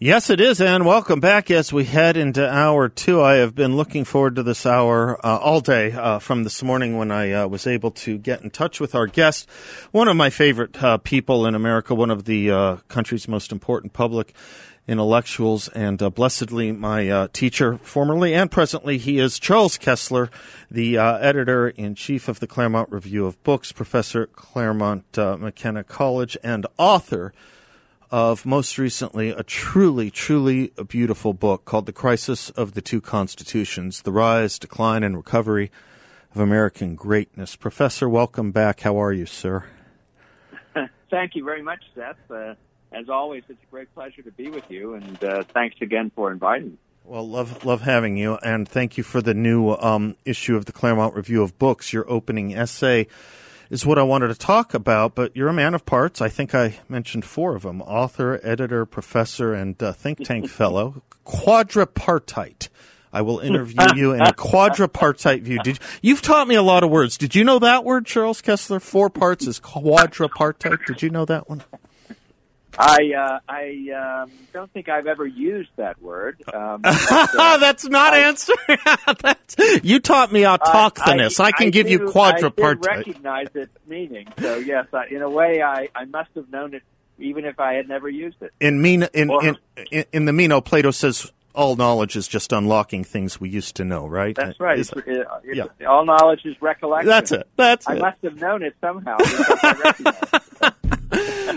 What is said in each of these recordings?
Yes, it is, and welcome back as we head into hour two. I have been looking forward to this hour uh, all day uh, from this morning when I uh, was able to get in touch with our guest, one of my favorite uh, people in America, one of the uh, country's most important public intellectuals, and uh, blessedly my teacher, formerly and presently. He is Charles Kesler, the editor in chief of the Claremont Review of Books, professor at Claremont McKenna College, and author of most recently a truly, truly beautiful book called The Crisis of the Two Constitutions The Rise, Decline, and Recovery of American Greatness. Professor, welcome back. How are you, sir? Thank you very much, Seth. Uh, as always, it's a great pleasure to be with you, and uh, thanks again for inviting me. Well, love love having you, and thank you for the new um, issue of the Claremont Review of Books. Your opening essay is what I wanted to talk about. But you're a man of parts. I think I mentioned four of them author, editor, professor, and uh, think tank fellow. Quadripartite. I will interview you in a quadripartite view. Did you've taught me a lot of words? Did you know that word, Charles Kesler? Four parts is quadripartite. Did you know that one? I uh, I um, don't think I've ever used that word. Um, but, uh, That's not I, answering. That's, you taught me autochthonous. I, I, I can give do, you quadripartite. I recognize its meaning. So yes, in a way, I, I must have known it even if I had never used it. In Meno, in, or, in, in, in the Meno, Plato says all knowledge is just unlocking things we used to know, right? That's right. It's, it, yeah. All knowledge is recollection. That's it. That's I it. must have known it somehow.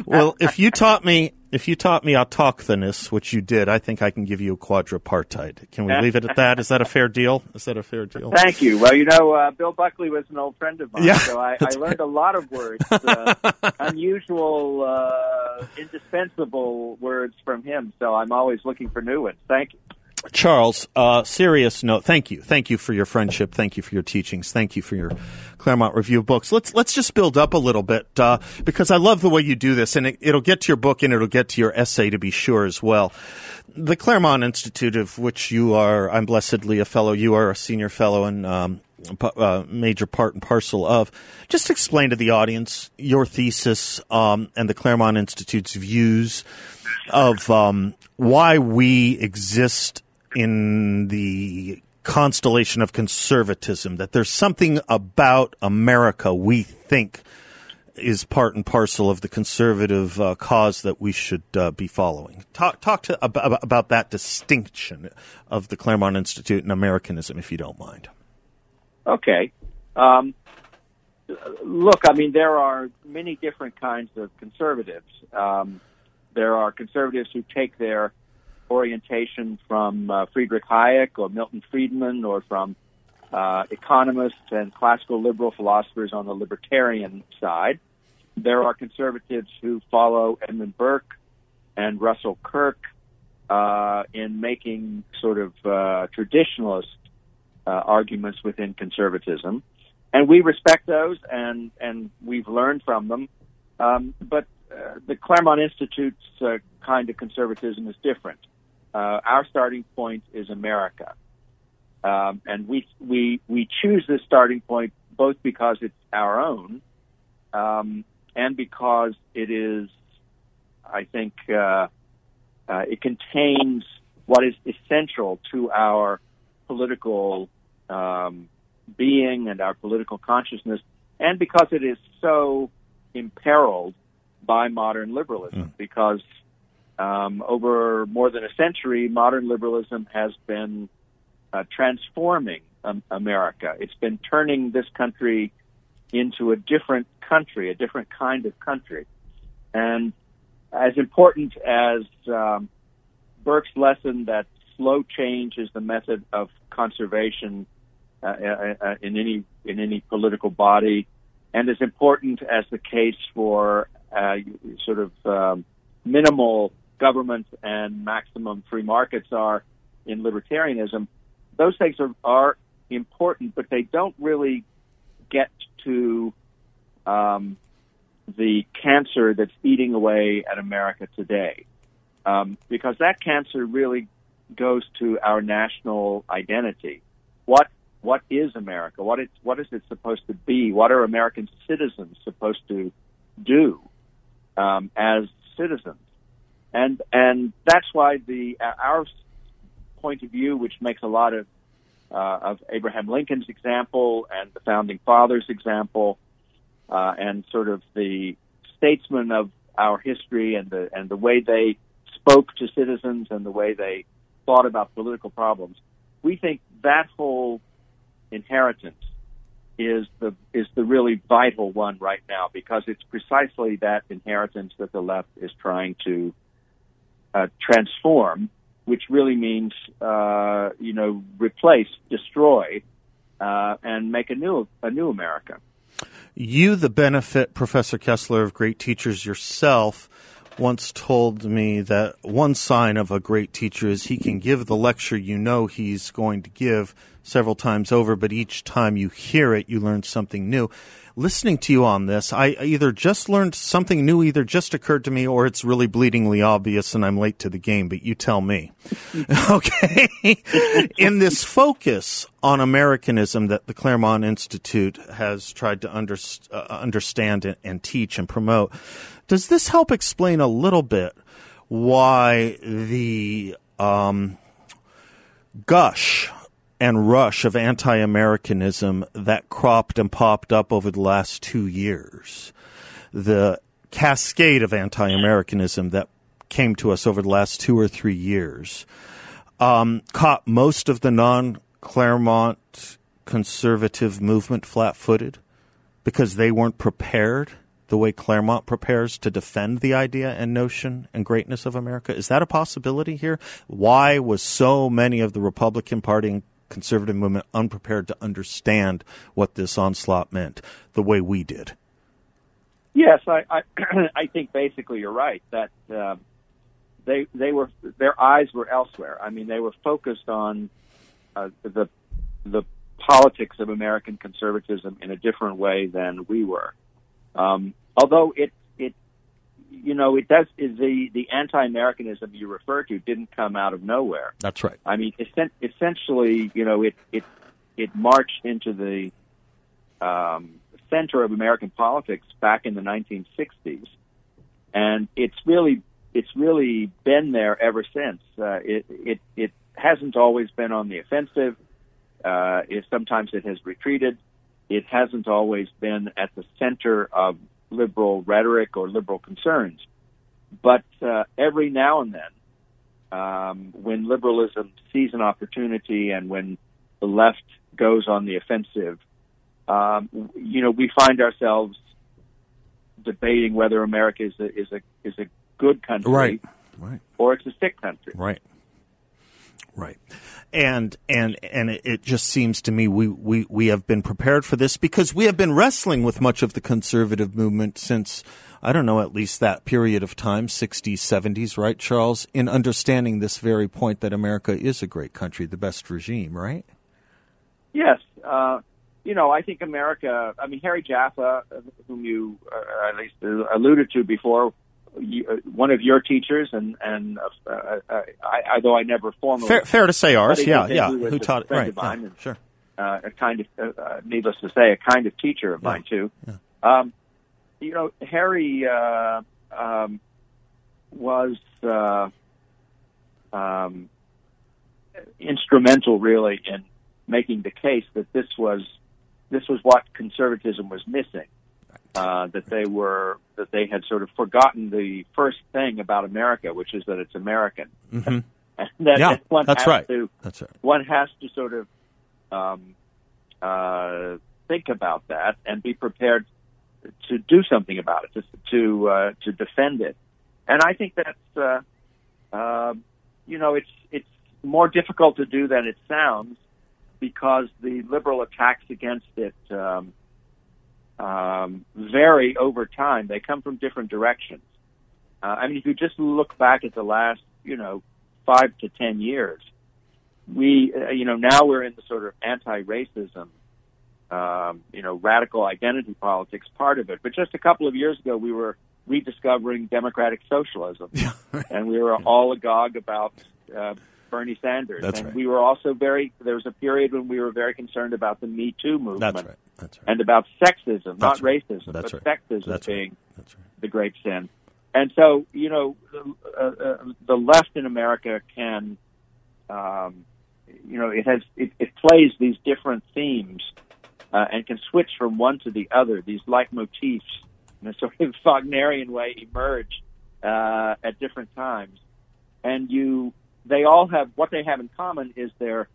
well, if you taught me if you taught me autochthonous, which you did, I think I can give you a quadripartite. Can we leave it at that? Is that a fair deal? Is that a fair deal? Thank you. Well, you know, uh, Bill Buckley was an old friend of mine, yeah, so I, I learned a lot of words, uh, unusual, uh, indispensable words from him. So I'm always looking for new ones. Thank you. Charles, uh, serious note. Thank you, thank you for your friendship. Thank you for your teachings. Thank you for your Claremont Review of Books. Let's let's just build up a little bit uh, because I love the way you do this, and it, it'll get to your book and it'll get to your essay to be sure as well. The Claremont Institute, of which you are, I'm blessedly a fellow. You are a senior fellow and um, uh, major part and parcel of. Just explain to the audience your thesis um, and the Claremont Institute's views of um, why we exist in the constellation of conservatism that there's something about America we think is part and parcel of the conservative uh, cause that we should uh, be following. Talk talk to about, about that distinction of the Claremont Institute and Americanism, if you don't mind. Okay. Um, look, I mean, there are many different kinds of conservatives. Um, there are conservatives who take their orientation from uh, Friedrich Hayek or Milton Friedman or from uh, economists and classical liberal philosophers on the libertarian side. There are conservatives who follow Edmund Burke and Russell Kirk uh, in making sort of uh, traditionalist uh, arguments within conservatism, and we respect those and and we've learned from them. Um, but uh, the Claremont Institute's kind of conservatism is different uh, our starting point is America. Um, and we, we, we choose this starting point both because it's our own um, and because it is, I think, uh, uh, it contains what is essential to our political um, being and our political consciousness, and because it is so imperiled by modern liberalism, mm. because um, over more than a century, modern liberalism has been uh, transforming um, America. It's been turning this country into a different country, a different kind of country. And as important as um, Burke's lesson that slow change is the method of conservation uh, uh, uh in any in any political body, and as important as the case for uh, sort of um, minimal government and maximum free markets are in libertarianism. Those things are, are important, but they don't really get to um, the cancer that's eating away at America today. Um, because that cancer really goes to our national identity. What what is America? What it's what is it supposed to be? What are American citizens supposed to do um, as citizens? And and that's why the our point of view, which makes a lot of uh, of Abraham Lincoln's example and the founding fathers' example, uh, and sort of the statesmen of our history and the and the way they spoke to citizens and the way they thought about political problems. We think that whole inheritance is the is the really vital one right now because it's precisely that inheritance that the left is trying to uh, transform, which really means uh, you know replace, destroy, uh, and make a new a new America. You, the benefit, Professor Kesler, of great teachers yourself once told me that one sign of a great teacher is he can give the lecture you know he's going to give several times over, but each time you hear it, you learn something new. Listening to you on this, I either just learned something new, either just occurred to me, or it's really bleedingly obvious and I'm late to the game, but you tell me. okay. In this focus on Americanism that the Claremont Institute has tried to uh, understand and, and teach and promote, does this help explain a little bit why the um, gush and rush of anti Americanism that cropped and popped up over the last two years, the cascade of anti Americanism that came to us over the last two or three years, um, caught most of the non Claremont conservative movement flat footed because they weren't prepared the way Claremont prepares to defend the idea and notion and greatness of America? Is that a possibility here? Why was so many of the Republican Party and conservative movement unprepared to understand what this onslaught meant the way we did. Yes, I I, I think basically you're right that uh, they they were their eyes were elsewhere. I mean, they were focused on uh, the the politics of American conservatism in a different way than we were. Um, although it it you know, it does is the the anti-Americanism you refer to didn't come out of nowhere. That's right. I mean, essentially, you know, it it it marched into the um, center of American politics back in the 1960s, and it's really it's really been there ever since. Uh, it it it hasn't always been on the offensive. Uh, it, sometimes it has retreated. It hasn't always been at the center of liberal rhetoric or liberal concerns. But uh, every now and then, um, when liberalism sees an opportunity and when the left goes on the offensive, um, you know, we find ourselves debating whether America is a is a is a good country, right, right, or it's a sick country, right. Right. And and and it just seems to me we, we, we have been prepared for this because we have been wrestling with much of the conservative movement since I don't know, at least that period of time, 60s, 70s, right, Charles, in understanding this very point that America is a great country, the best regime, right? Yes. Uh, you know, I think America, I mean, Harry Jaffa, whom you uh, at least alluded to before, one of your teachers, and and uh, uh, I, although I never formally fair, fair to say ours, yeah, yeah, who taught it, right, yeah, and, sure, uh, a kind of, uh, needless to say, a kind of teacher of yeah. mine too. Yeah. Um, you know, Harry uh, um, was uh, um, instrumental, really, in making the case that this was this was what conservatism was missing uh, that they were that they had sort of forgotten the first thing about America, which is that it's American. Mm-hmm. and that yeah, one that's has right. To, that's right. One has to sort of um, uh, think about that and be prepared to do something about it, to to, uh, to defend it. And I think that's uh, uh, you know it's it's more difficult to do than it sounds because the liberal attacks against it. Um, um, vary over time. They come from different directions. Uh, I mean, if you just look back at the last, you know, five to ten years, we, uh, you know, now we're in the sort of anti-racism, um, you know, radical identity politics part of it. But just a couple of years ago, we were rediscovering democratic socialism, Yeah, right. and we were all agog about uh, Bernie Sanders. That's and right. we were also very. There was a period when we were very concerned about the Me Too movement That's right. That's right. and about sexism, not right. racism, That's but right. sexism That's right. being That's the great sin. And so, you know, uh, uh, the left in America can, um, you know, it has it, it plays these different themes uh, and can switch from one to the other. These leitmotifs, in a sort of Wagnerian way, emerge uh, at different times, and you they all have what they have in common is their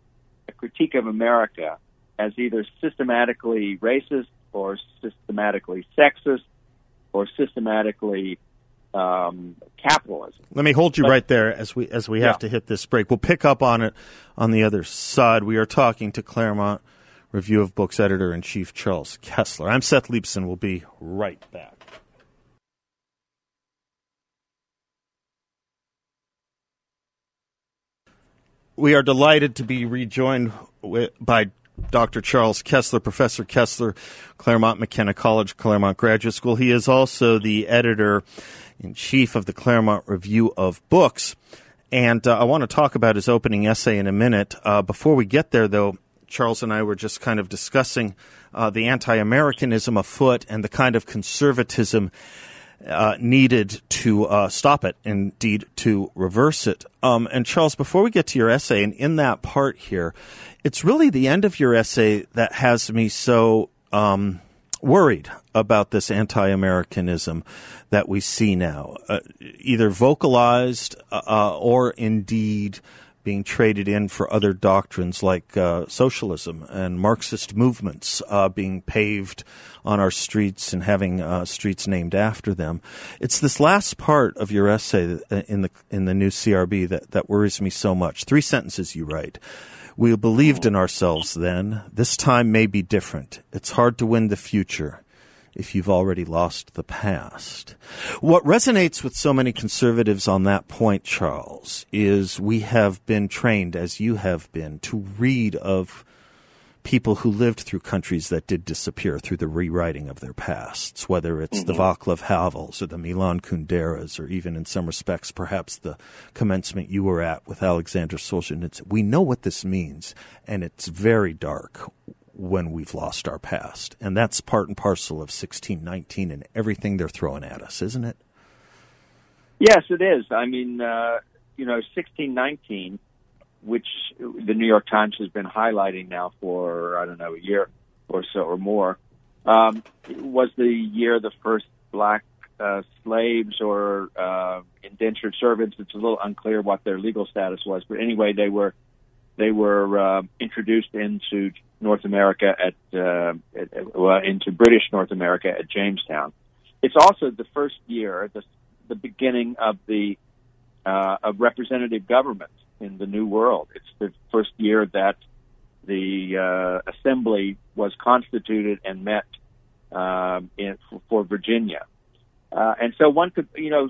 a critique of America as either systematically racist or systematically sexist or systematically um, capitalism. Let me hold you But- right there as we as we have Yeah. to hit this break. We'll pick up on it on the other side. We are talking to Claremont Review of Books editor in chief Charles Kesler. I'm Seth Leibsohn. We'll be right back. We are delighted to be rejoined wi- by Dr. Charles Kesler, Professor Kesler, Claremont McKenna College, Claremont Graduate School. He is also the editor in chief of the Claremont Review of Books. And uh, I want to talk about his opening essay in a minute. Uh, before we get there, though, Charles and I were just kind of discussing uh, the anti Americanism afoot and the kind of conservatism uh, needed to uh, stop it, indeed to reverse it. Um, and Charles, before we get to your essay, and in that part here, it's really the end of your essay that has me so um, worried about this anti-Americanism that we see now, uh, either vocalized uh, or indeed being traded in for other doctrines like uh, socialism and Marxist movements uh, being paved on our streets and having uh, streets named after them. It's this last part of your essay in the in the new CRB that, that worries me so much. Three sentences you write. We believed in ourselves then. This time may be different. It's hard to win the future if you've already lost the past. What resonates with so many conservatives on that point, Charles, is we have been trained, as you have been, to read of people who lived through countries that did disappear through the rewriting of their pasts, whether it's the mm-hmm. Václav Havels or the Milan Kunderas, or even in some respects, perhaps the commencement you were at with Alexander Solzhenitsyn. We know what this means, and it's very dark when we've lost our past. And that's part and parcel of 1619 and everything they're throwing at us, isn't it? Yes, it is. I mean, uh, you know, 1619, which the New York Times has been highlighting now for, I don't know, a year or so or more, um, was the year the first black uh, slaves or uh, indentured servants. It's a little unclear what their legal status was, but anyway, they were they were uh, introduced into North America at, uh, at, into British North America at Jamestown. It's also the first year, the, the beginning of the uh, of representative government in the New World. It's the first year that the uh, Assembly was constituted and met um, in, for, for Virginia. Uh, and so one could, you know,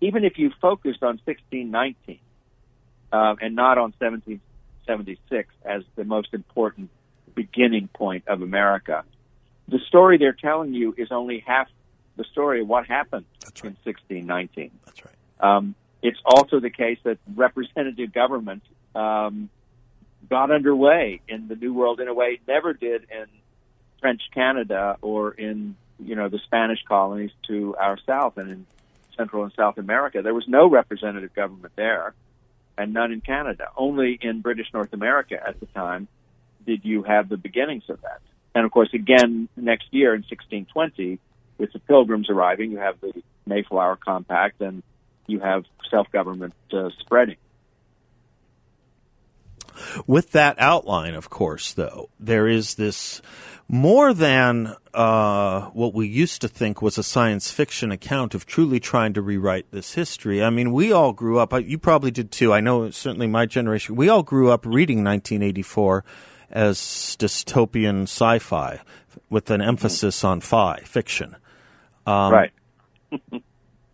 even if you focused on 1619 uh, and not on 1776 as the most important beginning point of America, the story they're telling you is only half the story of what happened That's in 1619. That's right. Um, it's also the case that representative government um, got underway in the New World in a way never did in French Canada or in you know the Spanish colonies to our south and in Central and South America. There was no representative government there, and none in Canada. Only in British North America at the time did you have the beginnings of that. And of course, again next year in 1620, with the Pilgrims arriving, you have the Mayflower Compact and you have self-government uh, spreading. With that outline, of course, though, there is this more than uh, what we used to think was a science fiction account of truly trying to rewrite this history. I mean, we all grew up, you probably did too. I know certainly my generation, we all grew up reading 1984 as dystopian sci fi with an emphasis on fi, fiction. Um, right.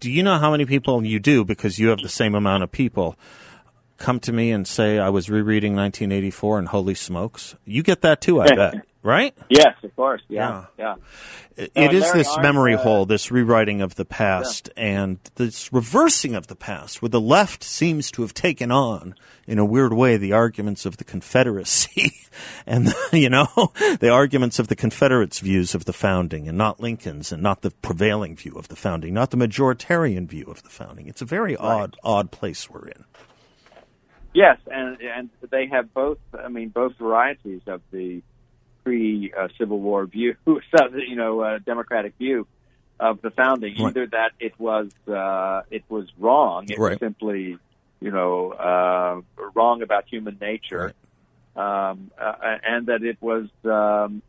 do you know how many people you do because you have the same amount of people come to me and say I was rereading 1984 and holy smokes? You get that too, I bet, right? Yes, of course. Yeah, yeah. It, Uh, it is this memory uh, hole, this rewriting of the past, and this reversing of the past, where the left seems to have taken on, in a weird way, the arguments of the Confederacy, and you know, the arguments of the Confederates' views of the founding, and not Lincoln's, and not the prevailing view of the founding, not the majoritarian view of the founding. It's a very odd, odd place we're in. Yes, and and they have both. I mean, both varieties of the pre-Civil War view, you know, uh, democratic view of the founding. Right. Either that it was uh, it was wrong, it Right. was simply, you know, uh, wrong about human nature, um, uh, and that it was, um,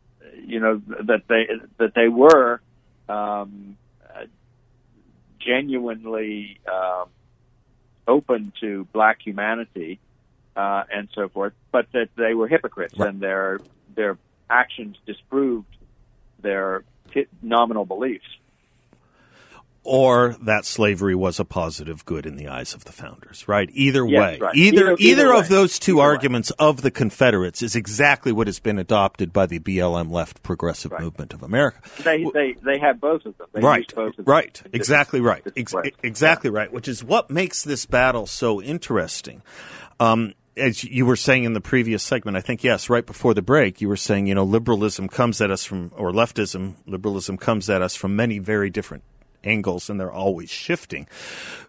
you know, that they that they were um, uh, genuinely. Um, open to black humanity uh, and so forth, but that they were hypocrites Right. and their their actions disproved their nominal beliefs. Or that slavery was a positive good in the eyes of the founders, right? Either Yes, way, right. either Either- either of way. those two Either way. arguments of the Confederates is exactly what has been adopted by the BLM left progressive Right. movement of America. They they they have both of them. They right, both of them right, exactly right, Ex- exactly right. Which is what makes this battle so interesting. Um, as you were saying in the previous segment, I think yes, right before the break, you were saying you know liberalism comes at us from or leftism, liberalism comes at us from many very different angles, and they're always shifting.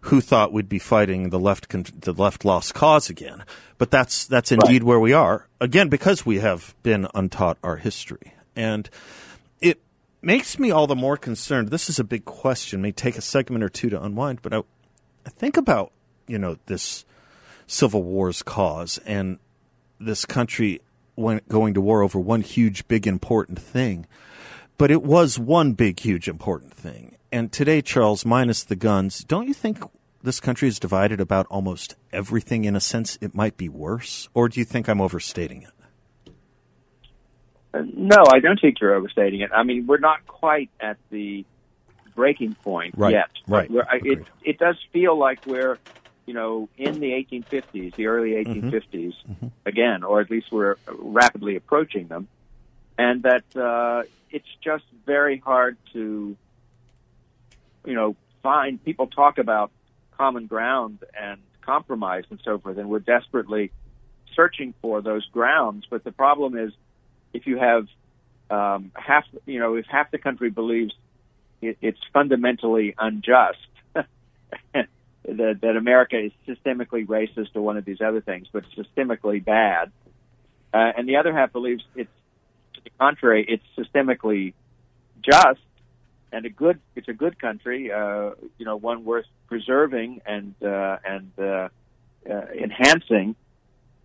Who thought we'd be fighting the left con- the left lost cause again? But that's that's indeed where we are again because we have been untaught our history and it makes me all the more concerned. This is a big question. May take a segment or two to unwind, but I, I think about you know this civil war's cause and this country went going to war over one huge, big, important thing. But it was one big, huge, important thing. And today, Charles, minus the guns, don't you think this country is divided about almost everything? In a sense, it might be worse, or do you think I'm overstating it? Uh, No, I don't think you're overstating it. I mean, we're not quite at the breaking point Right, yet. right. We're, I, it it does feel like we're, you know, in the 1850s, the early 1850s again, or at least we're rapidly approaching them, and that uh, it's just very hard to, you know, find. People talk about common ground and compromise and so forth, and we're desperately searching for those grounds. But the problem is, if you have um, half, you know, if half the country believes it, it's fundamentally unjust that, that America is systemically racist or one of these other things, but systemically bad, uh, and the other half believes it's to the contrary, it's systemically just and a good, it's a good country, uh, you know, one worth preserving and uh, and uh, uh, enhancing.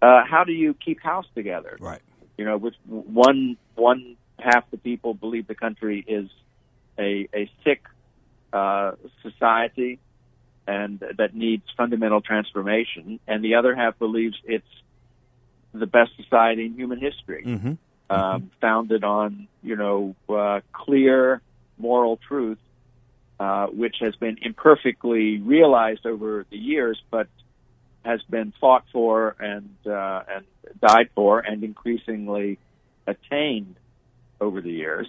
Uh, how do you keep house together? Right. you know, with one one half the people believe the country is a a sick uh, society and that needs fundamental transformation, and the other half believes it's the best society in human history, Mm-hmm. um, founded on you know uh, clear moral truth, uh, which has been imperfectly realized over the years, but has been fought for and uh, and died for, and increasingly attained over the years.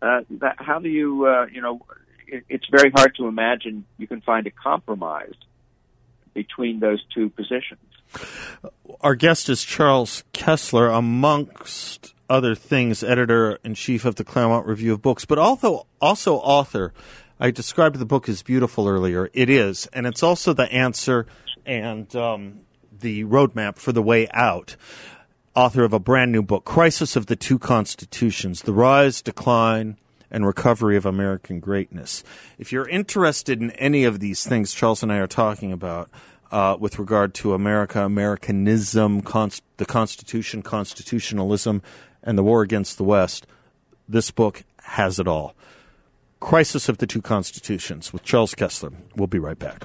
Uh, that, how do you, uh, you know, it, it's very hard to imagine you can find a compromise between those two positions. Our guest is Charles Kesler, amongst other things, editor in chief of the Claremont Review of Books, but also also author. I described the book as beautiful earlier. It is, and it's also the answer and um, the roadmap for the way out. Author of a brand new book, Crisis of the Two Constitutions: The Rise, Decline, and Recovery of American Greatness. If you're interested in any of these things Charles and I are talking about, uh, with regard to America, Americanism, the Constitution, constitutionalism, and the war against the West, this book has it all. Crisis of the Two Constitutions with Charles Kesler. We'll be right back.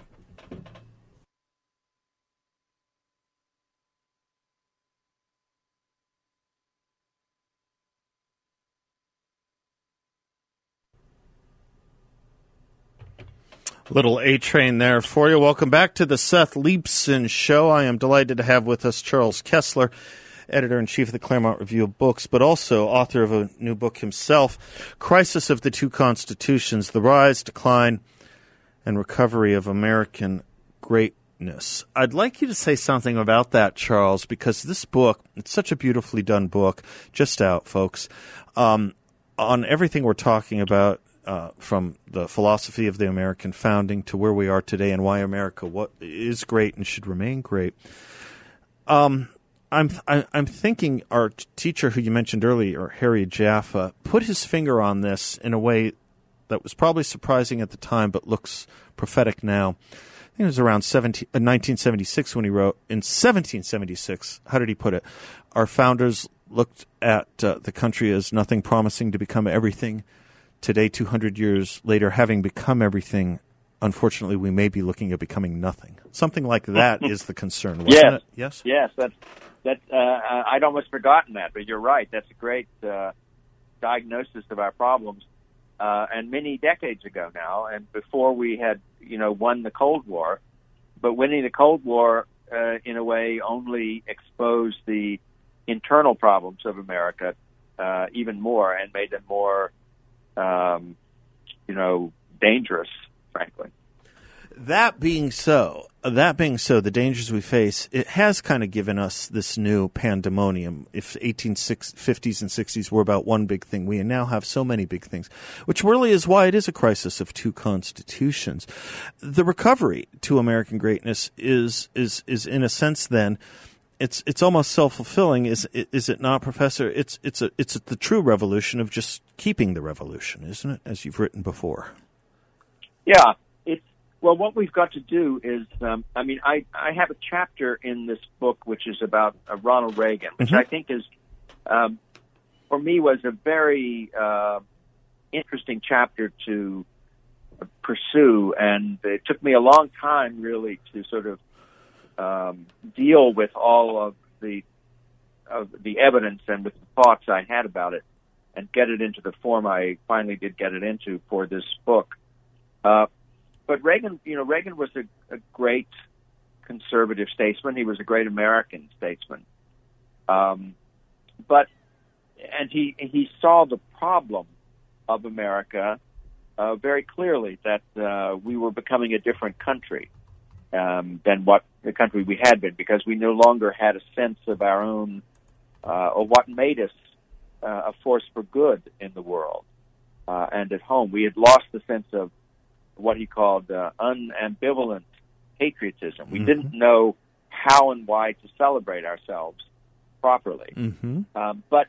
Little A train there for you. Welcome back to the Seth Leibsohn Show. I am delighted to have with us Charles Kesler, editor in chief of the Claremont Review of Books, but also author of a new book himself Crisis of the Two Constitutions The Rise, Decline, and Recovery of American Greatness. I'd like you to say something about that, Charles, because this book, it's such a beautifully done book, just out, folks, um, on everything we're talking about uh, from the philosophy of the American founding to where we are today and why America what is great and should remain great. Um, I'm I, am i am thinking our teacher who you mentioned earlier, Harry Jaffa, put his finger on this in a way that was probably surprising at the time, but looks prophetic now. I think it was around 17, uh, 1976 when he wrote. In 1776, how did he put it? Our founders looked at uh, the country as nothing promising to become everything today, 200 years later, having become everything, unfortunately, we may be looking at becoming nothing. Something like that is the concern, yes. It? Yes. Yes. That's that. Uh, I'd almost forgotten that, but you're right. That's a great uh, diagnosis of our problems. Uh, and many decades ago now, and before we had, you know, won the Cold War, but winning the Cold War, uh, in a way, only exposed the internal problems of America uh, even more and made them more um, you know, dangerous, frankly. That being so, that being so, the dangers we face, it has kind of given us this new pandemonium. If 1850s and 60s were about one big thing, we now have so many big things, which really is why it is a crisis of two constitutions. The recovery to American greatness is, is, is in a sense then, it's it's almost self fulfilling, is is it not, Professor? It's it's a it's the true revolution of just keeping the revolution, isn't it? As you've written before. Yeah, well. What we've got to do is, um, I mean, I I have a chapter in this book which is about uh, Ronald Reagan, which mm-hmm. I think is, um, for me, was a very uh, interesting chapter to pursue, and it took me a long time really to sort of um, deal with all of the of the evidence and with the thoughts I had about it, and get it into the form I finally did get it into for this book. Uh, but Reagan, you know, Reagan was a, a great conservative statesman. He was a great American statesman. Um, but and he he saw the problem of America uh, very clearly that uh, we were becoming a different country um, than what the country we had been because we no longer had a sense of our own uh, or what made us uh, a force for good in the world uh, and at home. We had lost the sense of what he called uh, unambivalent patriotism. We mm-hmm. didn't know how and why to celebrate ourselves properly. Mm-hmm. Um, but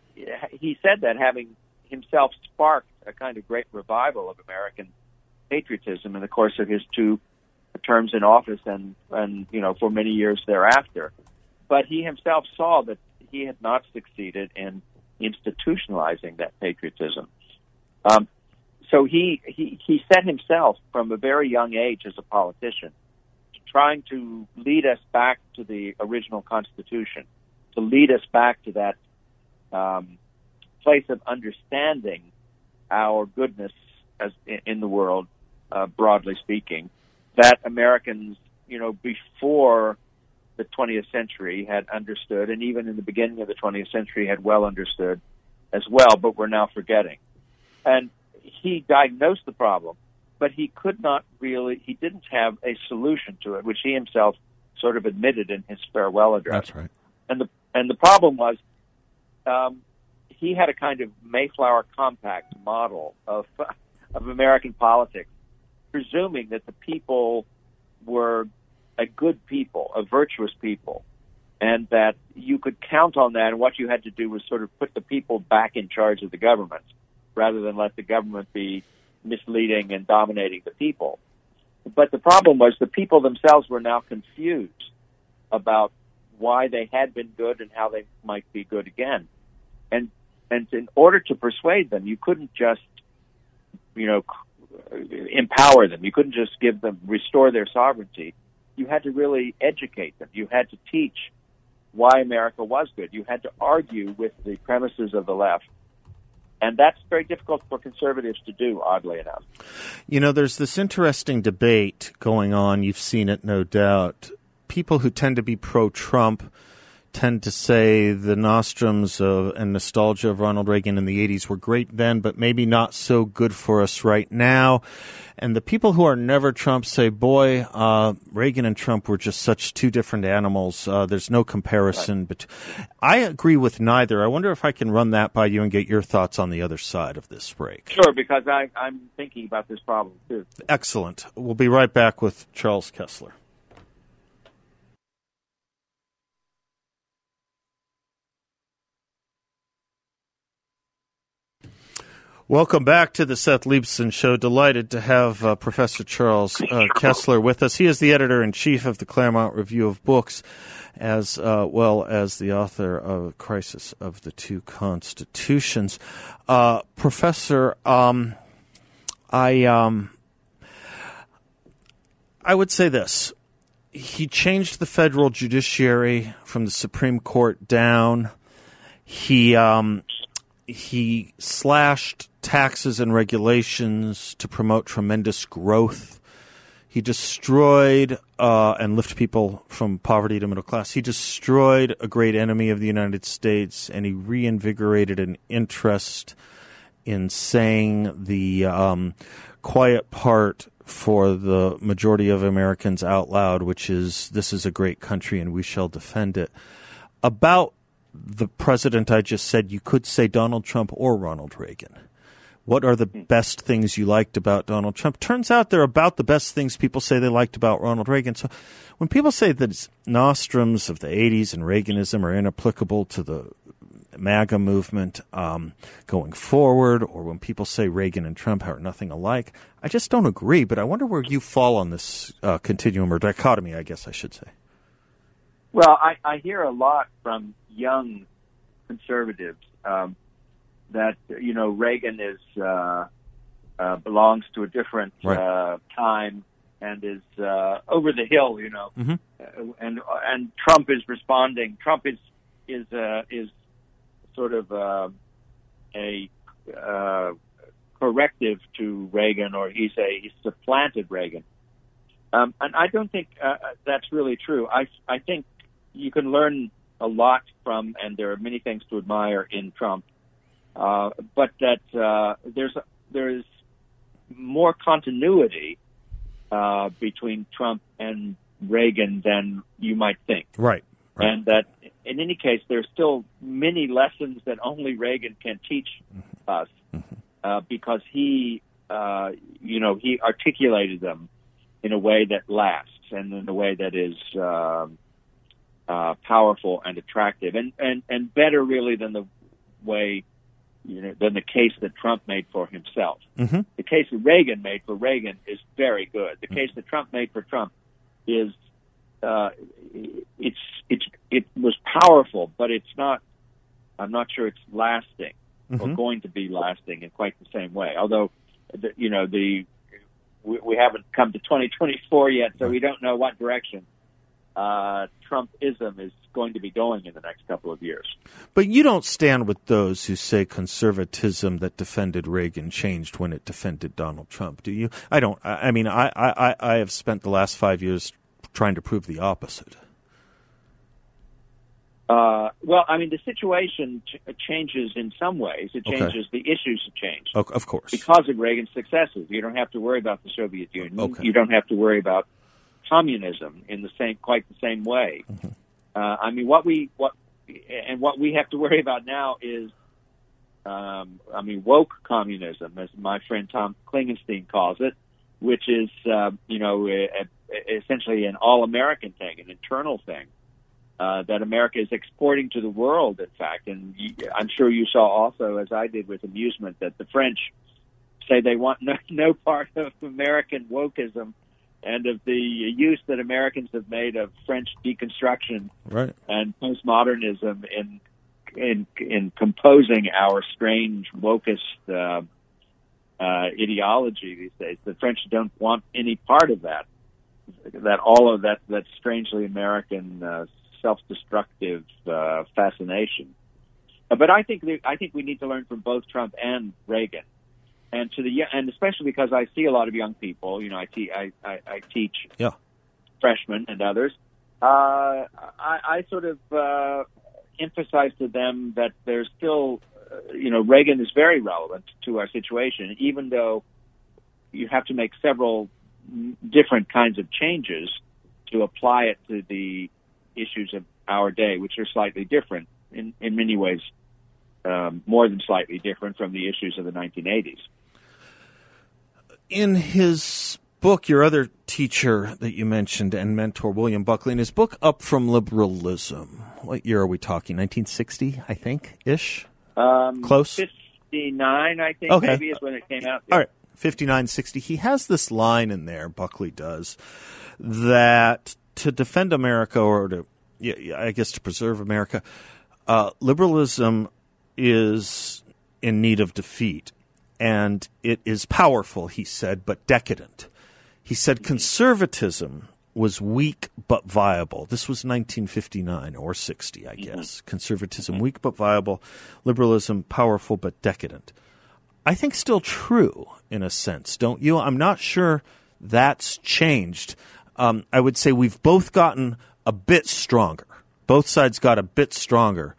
he said that having himself sparked a kind of great revival of American patriotism in the course of his two terms in office and and you know for many years thereafter. But he himself saw that he had not succeeded in institutionalizing that patriotism. Um, so he, he he set himself from a very young age as a politician, trying to lead us back to the original Constitution, to lead us back to that um, place of understanding our goodness as in, in the world, uh, broadly speaking, that Americans, you know, before the 20th century had understood, and even in the beginning of the 20th century had well understood as well, but we're now forgetting. And he diagnosed the problem, but he could not really, he didn't have a solution to it, which he himself sort of admitted in his farewell address. That's right. And the, and the problem was, um, he had a kind of Mayflower Compact model of, of American politics presuming that the people were a good people, a virtuous people, and that you could count on that. And what you had to do was sort of put the people back in charge of the government rather than let the government be misleading and dominating the people. But the problem was the people themselves were now confused about why they had been good and how they might be good again. And and in order to persuade them, you couldn't just, you know, empower them. You couldn't just give them restore their sovereignty. You had to really educate them. You had to teach why America was good. You had to argue with the premises of the left and that's very difficult for conservatives to do. Oddly enough, you know, there's this interesting debate going on. You've seen it, no doubt. People who tend to be pro-Trump tend to say the nostrums of, and nostalgia of Ronald Reagan in the 80s were great then, but maybe not so good for us right now. And the people who are never Trump say, boy, uh, Reagan and Trump were just such two different animals. Uh, there's no comparison. Right. But I agree with neither. I wonder if I can run that by you and get your thoughts on the other side of this break. Sure, because I, I'm thinking about this problem too. Excellent. We'll be right back with Charles Kesler. Welcome back to the Seth Leibsohn Show. Delighted to have uh, Professor Charles uh, Kesler with us. He is the editor in chief of the Claremont Review of Books, as uh, well as the author of Crisis of the Two Constitutions. Uh, Professor, um, I um, I would say this: he changed the federal judiciary from the Supreme Court down. He um, he slashed taxes and regulations to promote tremendous growth. He destroyed uh, and lift people from poverty to middle class. He destroyed a great enemy of the United States, and he reinvigorated an interest in saying the um, quiet part for the majority of Americans out loud, which is this is a great country and we shall defend it. About the president I just said, you could say Donald Trump or Ronald Reagan. What are the best things you liked about Donald Trump? Turns out they're about the best things people say they liked about Ronald Reagan. So when people say that nostrums of the 80s and Reaganism are inapplicable to the MAGA movement um, going forward, or when people say Reagan and Trump are nothing alike, I just don't agree. But I wonder where you fall on this uh, continuum or dichotomy, I guess I should say. Well, I, I hear a lot from young conservatives um, that you know Reagan is uh, uh, belongs to a different right. uh, time and is uh, over the hill, you know, mm-hmm. Uh, and and Trump is responding. Trump is is uh, is sort of uh, a uh, corrective to Reagan, or he's a he's supplanted Reagan. Um, and I don't think uh, that's really true. I I think you can learn a lot from, and there are many things to admire in Trump. Uh, but that uh, there's there's more continuity uh, between Trump and Reagan than you might think. Right. right. And that in any case, there's still many lessons that only Reagan can teach mm-hmm. us mm-hmm. Uh, because he, uh, you know, he articulated them in a way that lasts and in a way that is um, uh, powerful and attractive, and, and and better really than the way you know, than the case that Trump made for himself. Mm-hmm. The case that Reagan made for Reagan is very good. The mm-hmm. case that Trump made for Trump is uh, it's it's it was powerful, but it's not. I'm not sure it's lasting mm-hmm. or going to be lasting in quite the same way. Although, the, you know, the we, we haven't come to 2024 yet, so we don't know what direction uh, Trumpism is going to be going in the next couple of years. But you don't stand with those who say conservatism that defended Reagan changed when it defended Donald Trump, do you? I don't. I mean, I, I, I have spent the last five years trying to prove the opposite. Uh, well, I mean, the situation ch- changes in some ways. It changes okay. the issues have changed. of course. Because of Reagan's successes. You don't have to worry about the Soviet Union. Okay. You don't have to worry about communism in the same, quite the same way. Mm-hmm. Uh, I mean, what we what and what we have to worry about now is, um, I mean, woke communism, as my friend Tom Klingenstein calls it, which is uh, you know a, a, essentially an all-American thing, an internal thing. Uh, that America is exporting to the world, in fact. And I'm sure you saw also, as I did with amusement, that the French say they want no, no part of American wokeism and of the use that Americans have made of French deconstruction right. and postmodernism in in in composing our strange wokist uh, uh, ideology these days. The French don't want any part of that. That all of that that strangely American uh, self-destructive uh, fascination. Uh, but I think I think we need to learn from both Trump and Reagan, and to the and especially because I see a lot of young people. You know, I, te- I, I, I teach Yeah. freshmen and others. Uh, I, I sort of uh, emphasize to them that there's still, uh, you know, Reagan is very relevant to our situation, even though you have to make several different kinds of changes to apply it to the issues of our day, which are slightly different in, in many ways, um, more than slightly different from the issues of the 1980s. In his book, your other teacher that you mentioned and mentor, William Buckley, in his book, Up from Liberalism, what year are we talking? 1960, I think, ish? Um, Close? 59, I think, Okay. maybe is when it came out. All right, 5960. He has this line in there, Buckley does, that to defend America or to, I guess, to preserve America, uh, liberalism is in need of defeat. And it is powerful, he said, but decadent. He said conservatism was weak but viable. This was 1959 or 60, I guess. Conservatism weak but viable, liberalism powerful but decadent. I think still true in a sense, don't you? I'm not sure that's changed. Um, I would say we've both gotten a bit stronger. Both sides got a bit stronger,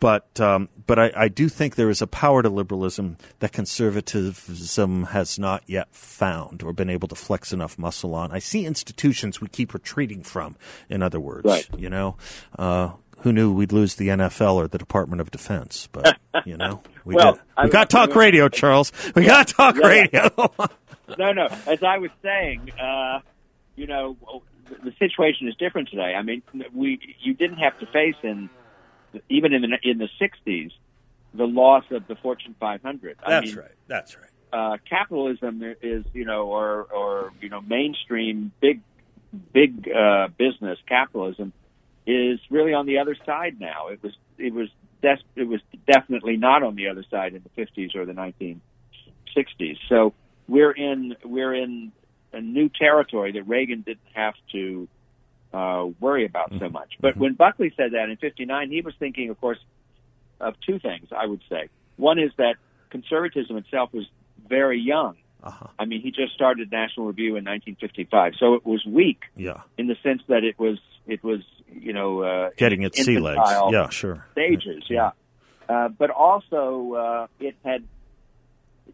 but um, but I, I do think there is a power to liberalism that conservatism has not yet found or been able to flex enough muscle on. I see institutions we keep retreating from. In other words, Right. you know. Uh, who knew we'd lose the NFL or the Department of Defense? But you know, we Well, did. We got talk radio, Charles. We got talk yeah, yeah. radio. no, no. As I was saying, uh, you know, the, the situation is different today. I mean, we you didn't have to face in even in the in the '60s the loss of the Fortune 500. I mean, That's right. uh, capitalism is, you know, or or you know, mainstream big big uh, business capitalism is really on the other side now. It was it was des- it was definitely not on the other side in the 50s or the 1960s. So we're in we're in a new territory that Reagan didn't have to uh, worry about so much. But when Buckley said that in '59, he was thinking, of course, of two things. I would say one is that conservatism itself was very young. Uh-huh. I mean, he just started National Review in 1955, so it was weak Yeah. in the sense that it was it was you know uh, Getting its sea legs. Yeah, sure. stages, yeah. Uh, but also, uh, it had,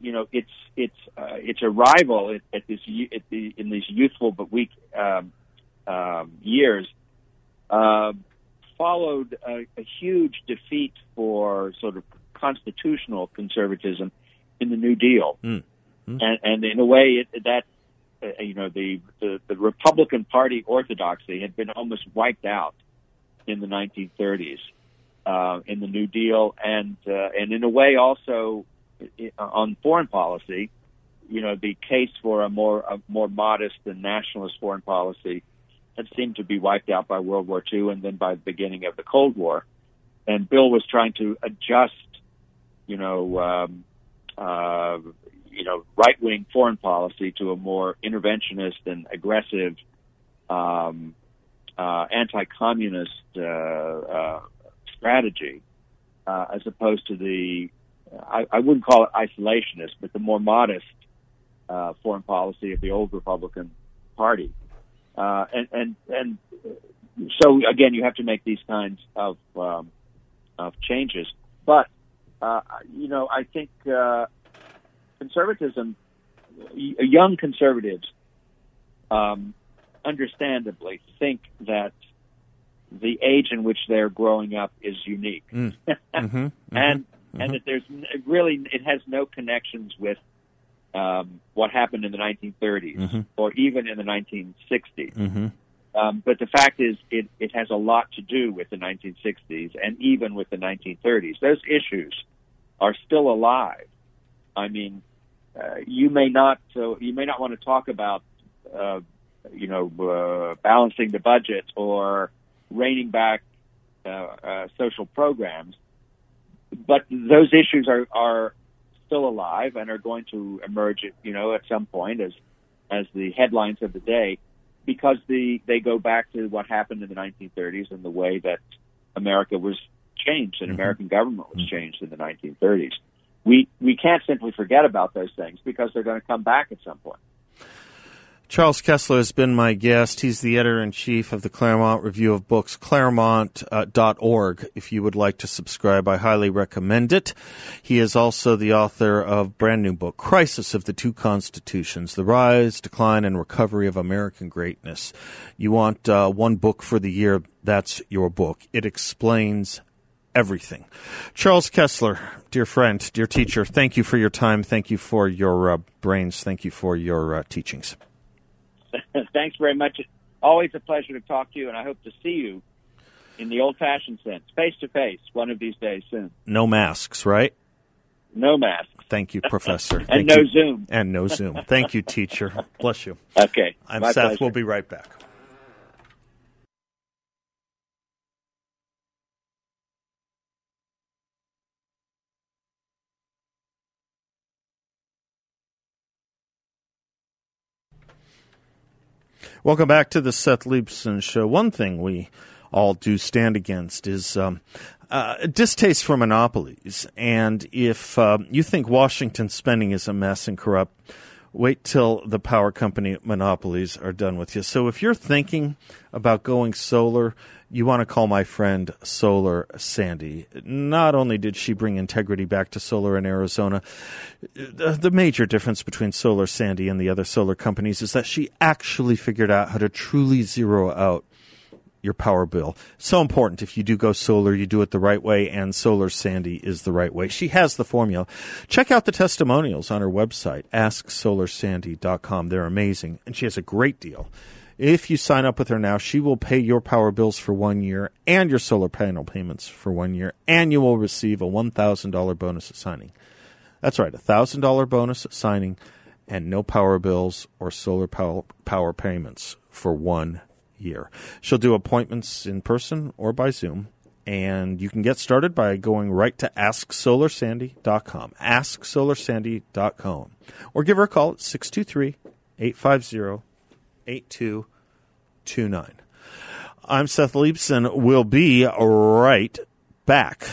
you know, its its uh, its arrival at, at this at the in these youthful but weak um, um, years uh, followed a, a huge defeat for sort of constitutional conservatism in the New Deal, Mm. Mm. and and in a way, it, that uh, you know the, the the Republican Party orthodoxy had been almost wiped out in the 1930s uh, in the New Deal, and uh, and in a way also on foreign policy, you know, the case for a more a more modest and nationalist foreign policy had seemed to be wiped out by World War II and then by the beginning of the Cold War, and Bill was trying to adjust, you know. Um, uh, you know, right-wing foreign policy to a more interventionist and aggressive, um, uh, anti-communist uh, uh, strategy, uh, as opposed to the, I, I wouldn't call it isolationist, but the more modest uh, foreign policy of the old Republican Party. Uh, and and and so again, you have to make these kinds of um, of changes. But uh, you know, I think uh, conservatism, young conservatives, um, understandably think that the age in which they're growing up is unique, Mm. Mhm, and and that there's really it has no connections with um, what happened in the 1930s Mhm. or even in the 1960s. mhm. Um, but the fact is, it, it has a lot to do with the 1960s and even with the 1930s. Those issues are still alive. I mean, uh, you may not so you may not want to talk about uh, you know uh, balancing the budget or reining back uh, uh, social programs, but those issues are are still alive and are going to emerge, you know, at some point as as the headlines of the day because the they go back to what happened in the 1930s and the way that America was changed and mm-hmm. American government was mm-hmm. changed in the 1930s. We we can't simply forget about those things because they're going to come back at some point. Charles Kesler has been my guest. He's the editor in chief of the Claremont Review of Books, claremont.org. If you would like to subscribe, I highly recommend it. He is also the author of brand new book, Crisis of the Two Constitutions, The Rise, Decline, and Recovery of American Greatness. You want uh, one book for the year, that's your book. It explains everything. Charles Kesler, dear friend, dear teacher, thank you for your time. Thank you for your uh, brains. Thank you for your uh, teachings. Thanks very much. Always a pleasure to talk to you, and I hope to see you in the old fashioned sense, face to face, one of these days soon. No masks, right? No masks. Thank you, Professor. and Thank no you. Zoom. And no Zoom. Thank you, teacher. Bless you. Okay. I'm Seth. pleasure. We'll be right back. Welcome back to the Seth Leibsohn Show. One thing we all do stand against is um, uh, distaste for monopolies. And if um, you think Washington spending is a mess and corrupt, wait till the power company monopolies are done with you. So if you're thinking about going solar, you want to call my friend Solar Sandy. Not only did she bring integrity back to solar in Arizona, the, major difference between Solar Sandy and the other solar companies is that she actually figured out how to truly zero out your power bill. So important. If you do go solar, you do it the right way, and Solar Sandy is the right way. She has the formula. Check out the testimonials on her website, asksolarsandy.com. They're amazing, and she has a great deal. If you sign up with her now, she will pay your power bills for one year and your solar panel payments for one year, and you will receive a $1,000 bonus at signing. That's right, a $1,000 bonus at signing and no power bills or solar power, power payments for one year. She'll do appointments in person or by Zoom, and you can get started by going right to asksolarsandy.com, asksolarsandy.com, or give her a call at 623 850 8229. I'm Seth Leibsohn. We'll be right back.